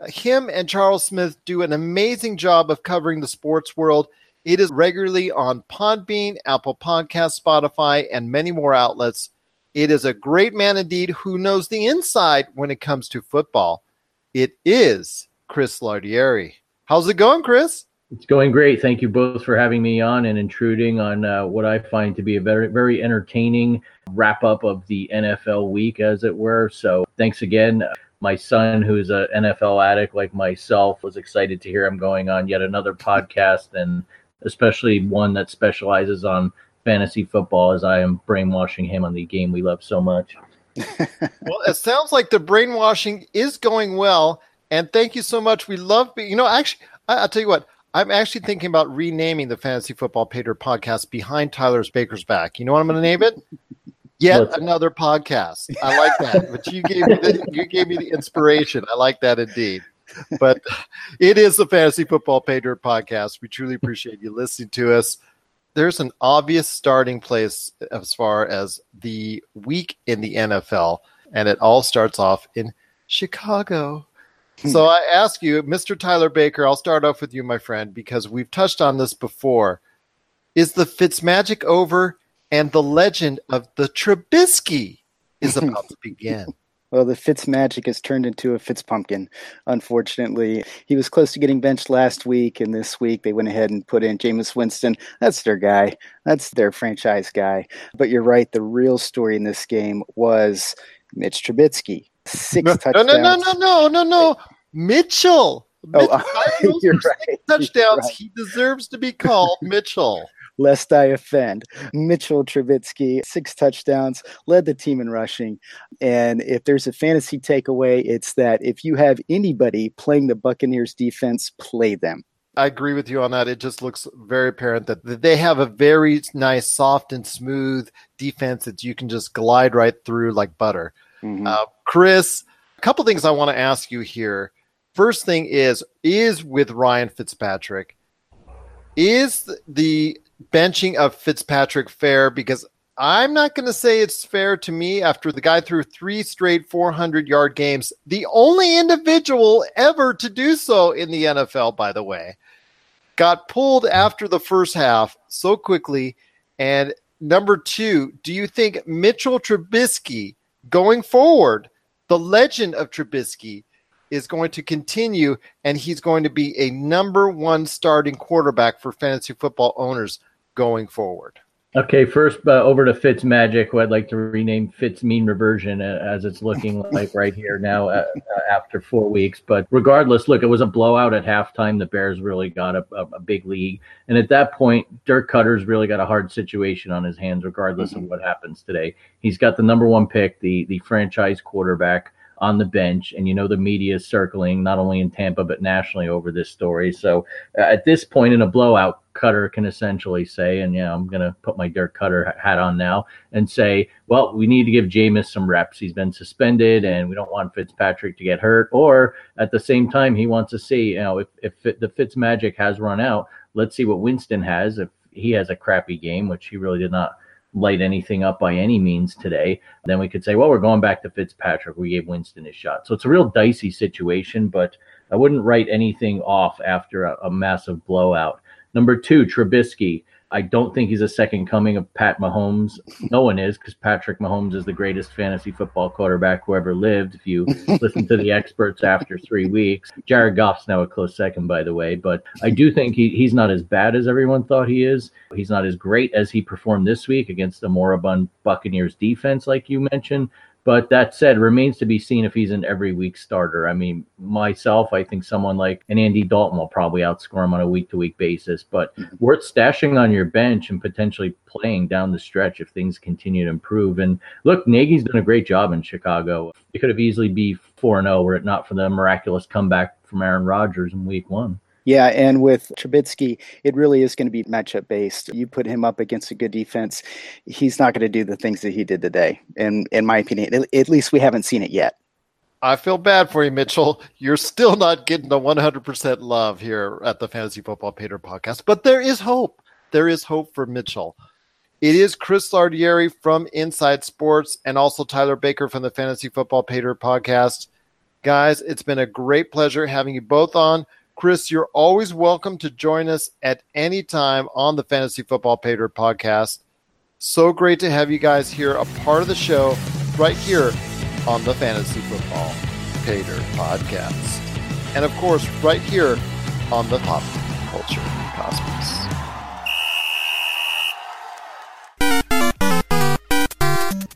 Him and Charles Smith do an amazing job of covering the sports world. It is regularly on Podbean, Apple Podcast, Spotify, and many more outlets. It is a great man indeed who knows the inside when it comes to football. It is Chris Lardieri. How's it going, Chris?
It's going great. Thank you both for having me on and intruding on uh, what I find to be a very, very entertaining wrap up of the NFL week, as it were. So, thanks again. My son, who's an NFL addict like myself, was excited to hear I'm going on yet another podcast and especially one that specializes on fantasy football, as I am brainwashing him on the game we love so much.
well, it sounds like the brainwashing is going well, and thank you so much. We love, you know, actually, I, will tell you what. I'm actually thinking about renaming the Fantasy Football Pater podcast behind Tyler's Baker's back. You know what I'm going to name it? Yet What's another podcast. I like that. But you gave me the you gave me the inspiration. I like that indeed. But it is the Fantasy Football Pay Dirt podcast. We truly appreciate you listening to us. There's an obvious starting place as far as the week in the NFL, and it all starts off in Chicago. Hmm. So I ask you, Mr. Tyler Baker, I'll start off with you, my friend, because we've touched on this before. Is the Fitzmagic over and the legend of the Trubisky is about to begin?
Well, the Fitz magic has turned into a Fitz pumpkin. Unfortunately, he was close to getting benched last week, and this week they went ahead and put in Jameis Winston. That's their guy. That's their franchise guy. But you're right. The real story in this game was Mitch Trubisky. Six
no,
touchdowns.
No, no, no, no, no, no. Mitchell.
Oh, uh, you're
six
right.
touchdowns.
You're right.
He deserves to be called Mitchell.
Lest I offend. Mitchell Trubisky, six touchdowns, led the team in rushing. And if there's a fantasy takeaway, it's that if you have anybody playing the Buccaneers defense, play them.
I agree with you on that. It just looks very apparent that they have a very nice, soft, and smooth defense that you can just glide right through like butter.
Mhm.
Uh, Chris, a couple things I want to ask you here. First thing is is with Ryan Fitzpatrick. Is the benching of Fitzpatrick fair? Because I'm not going to say it's fair to me after the guy threw three straight 400 yard games, the only individual ever to do so in the NFL, by the way, got pulled mm-hmm. after the first half so quickly. And number two, do you think Mitchell Trubisky going forward, the legend of Trubisky, is going to continue and he's going to be a number one starting quarterback for fantasy football owners going forward?
Okay, first uh, over to Fitz Magic, who I'd like to rename Fitz Mean Reversion uh, as it's looking like right here now uh, uh, after four weeks. But regardless, look, it was a blowout at halftime. The Bears really got a, a, a big lead. And at that point, Dirk Koetter's really got a hard situation on his hands, regardless of what happens today. He's got the number one pick, the, the franchise quarterback on the bench. And you know, the media is circling not only in Tampa, but nationally over this story. So uh, at this point in a blowout, Koetter can essentially say, and yeah, I'm going to put my Dirk Koetter hat on now and say, well, we need to give Jameis some reps. He's been suspended and we don't want Fitzpatrick to get hurt. Or at the same time, he wants to see, you know, if, if the Fitz magic has run out, let's see what Winston has. If he has a crappy game, which he really did not light anything up by any means today, then we could say, well, we're going back to Fitzpatrick. We gave Winston his shot. So it's a real dicey situation, but I wouldn't write anything off after a, a massive blowout. Number two, Trubisky. I don't think he's a second coming of Pat Mahomes. No one is because Patrick Mahomes is the greatest fantasy football quarterback who ever lived. If you listen to the experts after three weeks, Jared Goff's now a close second, by the way. But I do think he, he's not as bad as everyone thought he is. He's not as great as he performed this week against the moribund Buccaneers defense, like you mentioned. But that said, remains to be seen if he's an every week starter. I mean, myself, I think someone like an Andy Dalton will probably outscore him on a week to week basis, but mm-hmm. worth stashing on your bench and potentially playing down the stretch if things continue to improve. And look, Nagy's done a great job in Chicago. It could have easily be 4 0 were it not for the miraculous comeback from Aaron Rodgers in week one.
Yeah, and with Trubisky, it really is going to be matchup based. You put him up against a good defense, he's not going to do the things that he did today. And in my opinion, at- least we haven't seen it yet.
I feel bad for you, Mitchell. You're still not getting the 100% love here at the Fantasy Football Pater podcast, but there is hope. There is hope for Mitchell. It is Chris Lardieri from Inside Sports and also Tyler Baker from the Fantasy Football Pater podcast. Guys, it's been a great pleasure having you both on. Chris, you're always welcome to join us at any time on the Fantasy Football Pater podcast. So great to have you guys here, a part of the show right here on the Fantasy Football Pater podcast. And of course, right here on the Pop Culture Cosmos.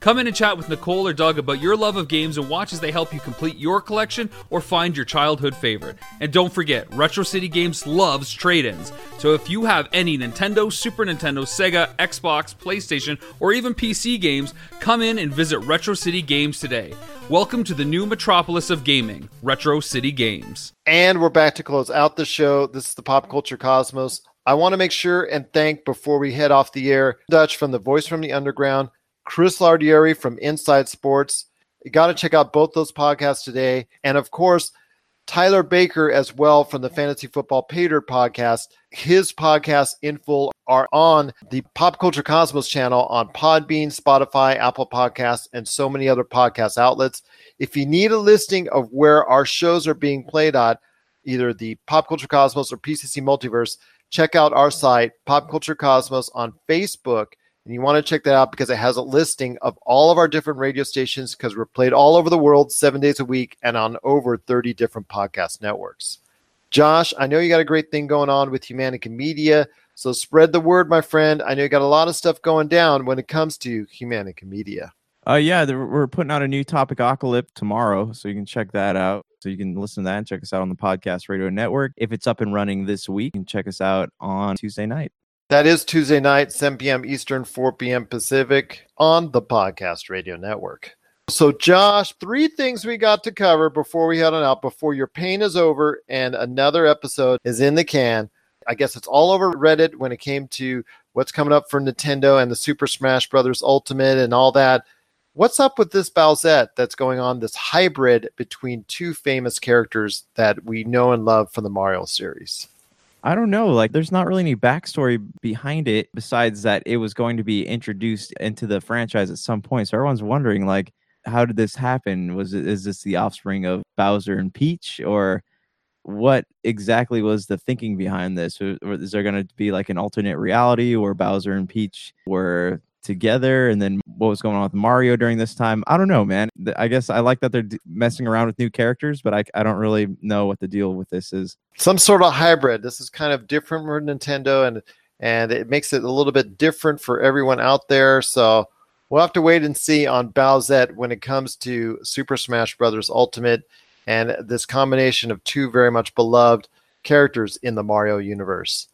Come in and chat with Nicole or Doug about your love of games and watch as they help you complete your collection or find your childhood favorite. And don't forget, Retro City Games loves trade ins. So if you have any Nintendo, Super Nintendo, Sega, Xbox, PlayStation, or even PC games, come in and visit Retro City Games today. Welcome to the new metropolis of gaming, Retro City Games.
And we're back to close out the show. This is the Pop Culture Cosmos. I want to make sure and thank before we head off the air Dutch from the Voice from the Underground, Chris Lardieri from Inside Sports. You got to check out both those podcasts today. And of course, Tyler Baker as well from the Fantasy Football Pater podcast. His podcasts in full are on the Pop Culture Cosmos channel on Podbean, Spotify, Apple Podcasts, and so many other podcast outlets. If you need a listing of where our shows are being played at, either the Pop Culture Cosmos or PCC Multiverse, check out our site, Pop Culture Cosmos, on Facebook. And you want to check that out because it has a listing of all of our different radio stations because we're played all over the world seven days a week and on over 30 different podcast networks. Josh, I know you got a great thing going on with Humanica Media. So spread the word, my friend. I know you got a lot of stuff going down when it comes to Humanica Media.
Uh, yeah, we're putting out a new topic apocalypse tomorrow, so you can check that out. So you can listen to that and check us out on the Podcast Radio Network. If it's up and running this week, you can check us out on Tuesday night.
That is Tuesday night, 7 p.m. Eastern, 4 p.m. Pacific on the Podcast Radio Network. So, Josh, three things we got to cover before we head on out, before your pain is over and another episode is in the can. I guess it's all over Reddit when it came to what's coming up for Nintendo and the Super Smash Brothers Ultimate and all that. What's up with this Bowsette that's going on, this hybrid between two famous characters that we know and love from the Mario series?
I don't know. Like, there's not really any backstory behind it besides that it was going to be introduced into the franchise at some point. So everyone's wondering, like, how did this happen? Was it is this the offspring of Bowser and Peach, or what exactly was the thinking behind this? Or is there going to be like an alternate reality where Bowser and Peach were together and then what was going on with mario during this time? I don't know man. I guess i like that they're messing around with new characters but I, I don't really know what the deal with this is.
Some sort of hybrid. This is kind of different for nintendo and and it makes it a little bit different for everyone out there so we'll have to wait and see on bowsette when it comes to super smash brothers ultimate and this combination of two very much beloved characters in the mario universe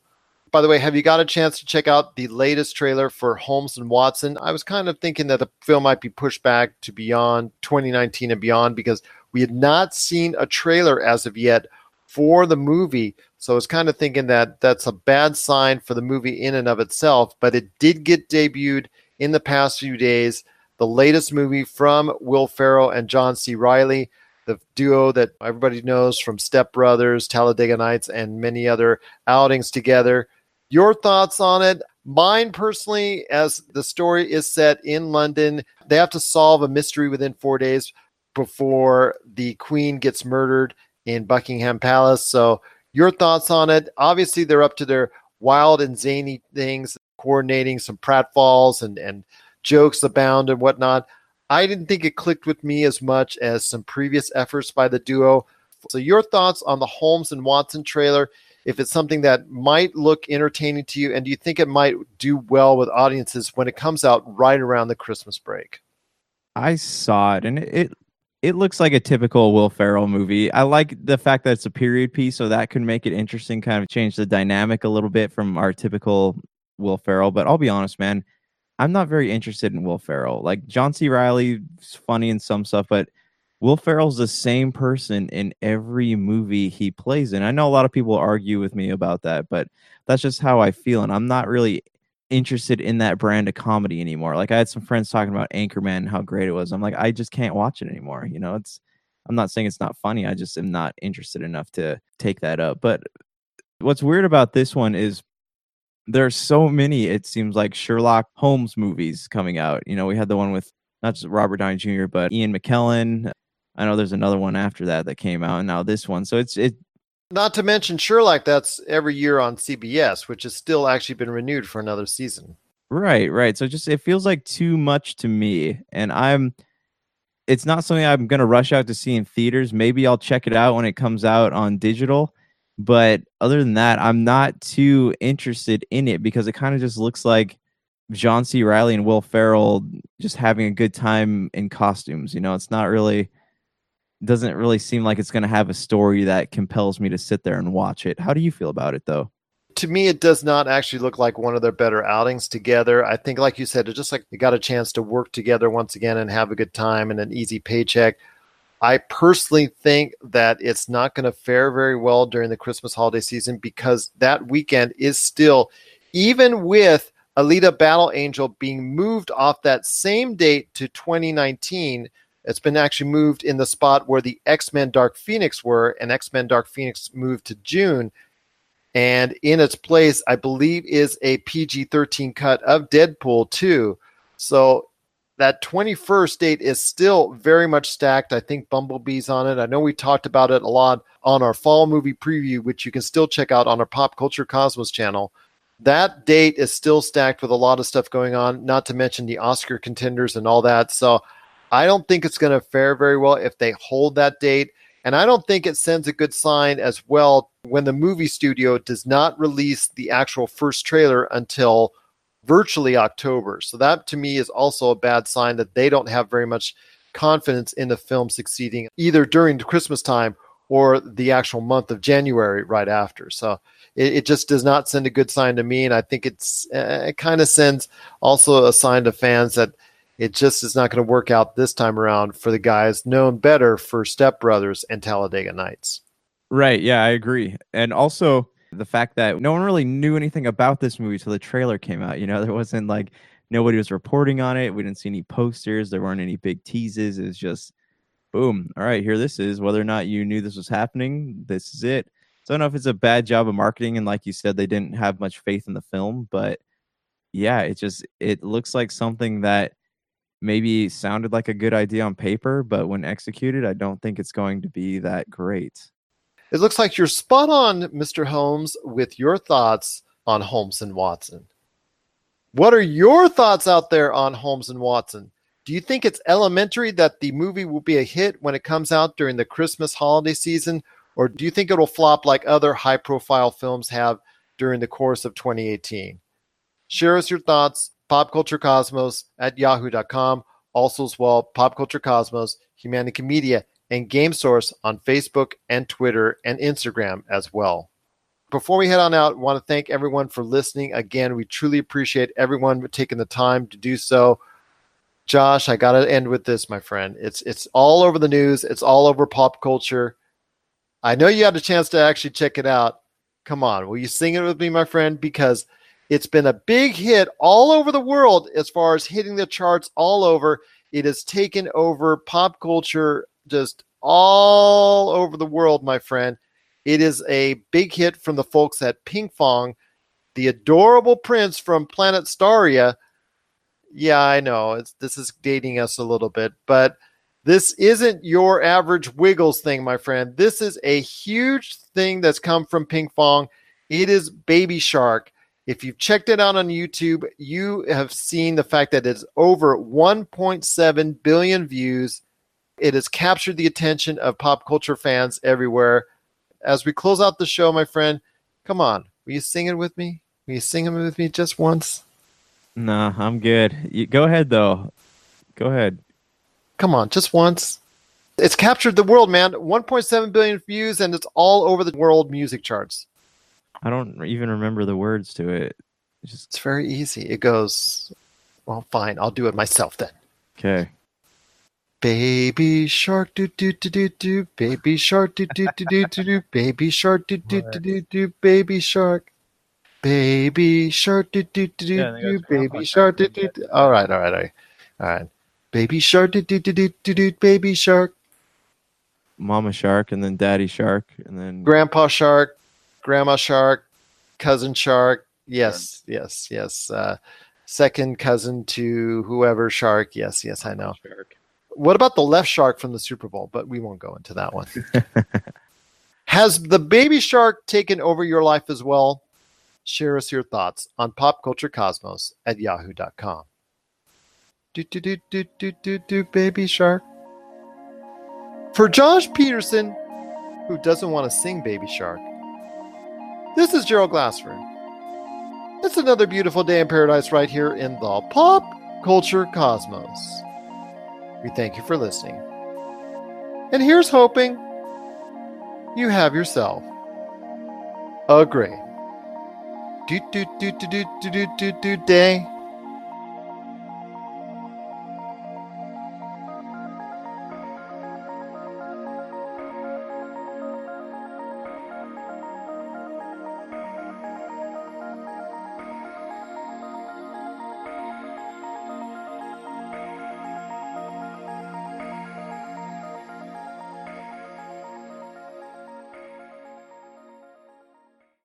by the way, have you got a chance to check out the latest trailer for Holmes and Watson? I was kind of thinking that the film might be pushed back to beyond 2019 and beyond because we had not seen a trailer as of yet for the movie. So I was kind of thinking that that's a bad sign for the movie in and of itself, but it did get debuted in the past few days. The latest movie from Will Ferrell and John C. Reilly the duo that everybody knows from Step Brothers, Talladega Nights, and many other outings together. Your thoughts on it? Mine personally, as the story is set in London, they have to solve a mystery within four days before the Queen gets murdered in Buckingham Palace. So, your thoughts on it? Obviously, they're up to their wild and zany things, coordinating some pratfalls and, and jokes abound and whatnot. I didn't think it clicked with me as much as some previous efforts by the duo. So, your thoughts on the Holmes and Watson trailer? If it's something that might look entertaining to you and do you think it might do well with audiences when it comes out right around the Christmas break?
I saw it and it it looks like a typical Will Ferrell movie. I like the fact that it's a period piece, so that can make it interesting, kind of change the dynamic a little bit from our typical Will Ferrell. But I'll be honest, man, I'm not very interested in Will Ferrell. Like John C. Reilly's funny in some stuff, but Will Ferrell's the same person in every movie he plays in. I know a lot of people argue with me about that, but that's just how I feel. And I'm not really interested in that brand of comedy anymore. Like I had some friends talking about Anchorman and how great it was. I'm like, I just can't watch it anymore. You know, it's I'm not saying it's not funny. I just am not interested enough to take that up. But what's weird about this one is there's so many, it seems like Sherlock Holmes movies coming out. You know, we had the one with not just Robert Downey Jr., but Ian McKellen, I know there's another one after that that came out, and now this one. So it's it.
Not to mention Sherlock, that's every year on CBS, which has still actually been renewed for another season.
Right, right. So just it feels like too much to me, and I'm. It's not something I'm going to rush out to see in theaters. Maybe I'll check it out when it comes out on digital. But other than that, I'm not too interested in it because it kind of just looks like John C. Reilly and Will Ferrell just having a good time in costumes. You know, it's not really doesn't really seem like it's going to have a story that compels me to sit there and watch it. How do you feel about it though?
To me, it does not actually look like one of their better outings together. I think, like you said, it just like they got a chance to work together once again and have a good time and an easy paycheck. I personally think that it's not going to fare very well during the Christmas holiday season because that weekend is still, even with Alita Battle Angel being moved off that same date to 2019. It's been actually moved in the spot where the X Men Dark Phoenix were, and X Men Dark Phoenix moved to June. And in its place, I believe, is a PG 13 cut of Deadpool 2. So that 21st date is still very much stacked. I think Bumblebee's on it. I know we talked about it a lot on our fall movie preview, which you can still check out on our Pop Culture Cosmos channel that date is still stacked with a lot of stuff going on, not to mention the Oscar contenders and all that. So I don't think it's going to fare very well if they hold that date. And I don't think it sends a good sign as well when the movie studio does not release the actual first trailer until virtually October. So that to me is also a bad sign that they don't have very much confidence in the film succeeding either during the Christmas time or the actual month of January right after. So it, it just does not send a good sign to me. And I think it's uh, it kind of sends also a sign to fans that it just is not going to work out this time around for the guys known better for Step Brothers and Talladega Nights.
Right. Yeah, I agree. And also the fact that no one really knew anything about this movie till the trailer came out. You know, there wasn't like nobody was reporting on it. We didn't see any posters. There weren't any big teases. It's just boom. All right, here this is. Whether or not you knew this was happening, this is it. So I don't know if it's a bad job of marketing, and like you said, they didn't have much faith in the film, but yeah, it just it looks like something that maybe sounded like a good idea on paper, but when executed, I don't think it's going to be that great.
It looks like you're spot on, Mr. Holmes, with your thoughts on Holmes and Watson. What are your thoughts out there on Holmes and Watson? Do you think it's elementary that the movie will be a hit when it comes out during the Christmas holiday season, or do you think it'll flop like other high profile films have during the course of 2018? Share us your thoughts, popculturecosmos at yahoo.com. Also, as well, Pop Culture Cosmos, Humanity Media, and Game Source on Facebook and Twitter and Instagram as well. Before we head on out, I want to thank everyone for listening. Again, we truly appreciate everyone taking the time to do so. Josh, I got to end with this, my friend. It's it's all over the news. It's all over pop culture. I know you had a chance to actually check it out. Come on, will you sing it with me, my friend? Because it's been a big hit all over the world as far as hitting the charts all over. It has taken over pop culture just all over the world, my friend. It is a big hit from the folks at Pinkfong, the adorable prince from Planet Staria. Yeah, I know. This is dating us a little bit, but this isn't your average Wiggles thing, my friend. This is a huge thing that's come from Pinkfong. It is Baby Shark. If you've checked it out on YouTube, you have seen the fact that it's over 1.7 billion views. It has captured the attention of pop culture fans everywhere. As we close out the show, my friend, come on. Will you sing it with me? Will you sing it with me just once?
Nah, I'm good. You, go ahead, though. Go ahead.
Come on, just once. It's captured the world, man. 1.7 billion views, and it's all over the world music charts.
I don't even remember the words to it.
It's, just... it's very easy. It goes, well, fine. I'll do it myself then.
Okay.
Baby shark do do do do do baby shark do do do do do do baby shark do do do do do baby shark baby shark do do do do do baby shark do do all right all right all right all right Baby shark, do do do do do do. Baby shark.
Mama shark, and then Daddy shark, and then
Grandpa shark, Grandma shark, cousin shark. Yes, yes, yes. Uh, second cousin to whoever shark. Yes, yes, I know. Shark. What about the left shark from the Super Bowl? But we won't go into that one. Has the baby shark taken over your life as well? Share us your thoughts on popculturecosmos at yahoo.com. Do do do do do do do baby shark. For Josh Peterson, who doesn't want to sing Baby Shark, this is Gerald Glassford. It's another beautiful day in paradise right here in the pop culture cosmos. We thank you for listening. And here's hoping you have yourself a great do do do do do do do do day.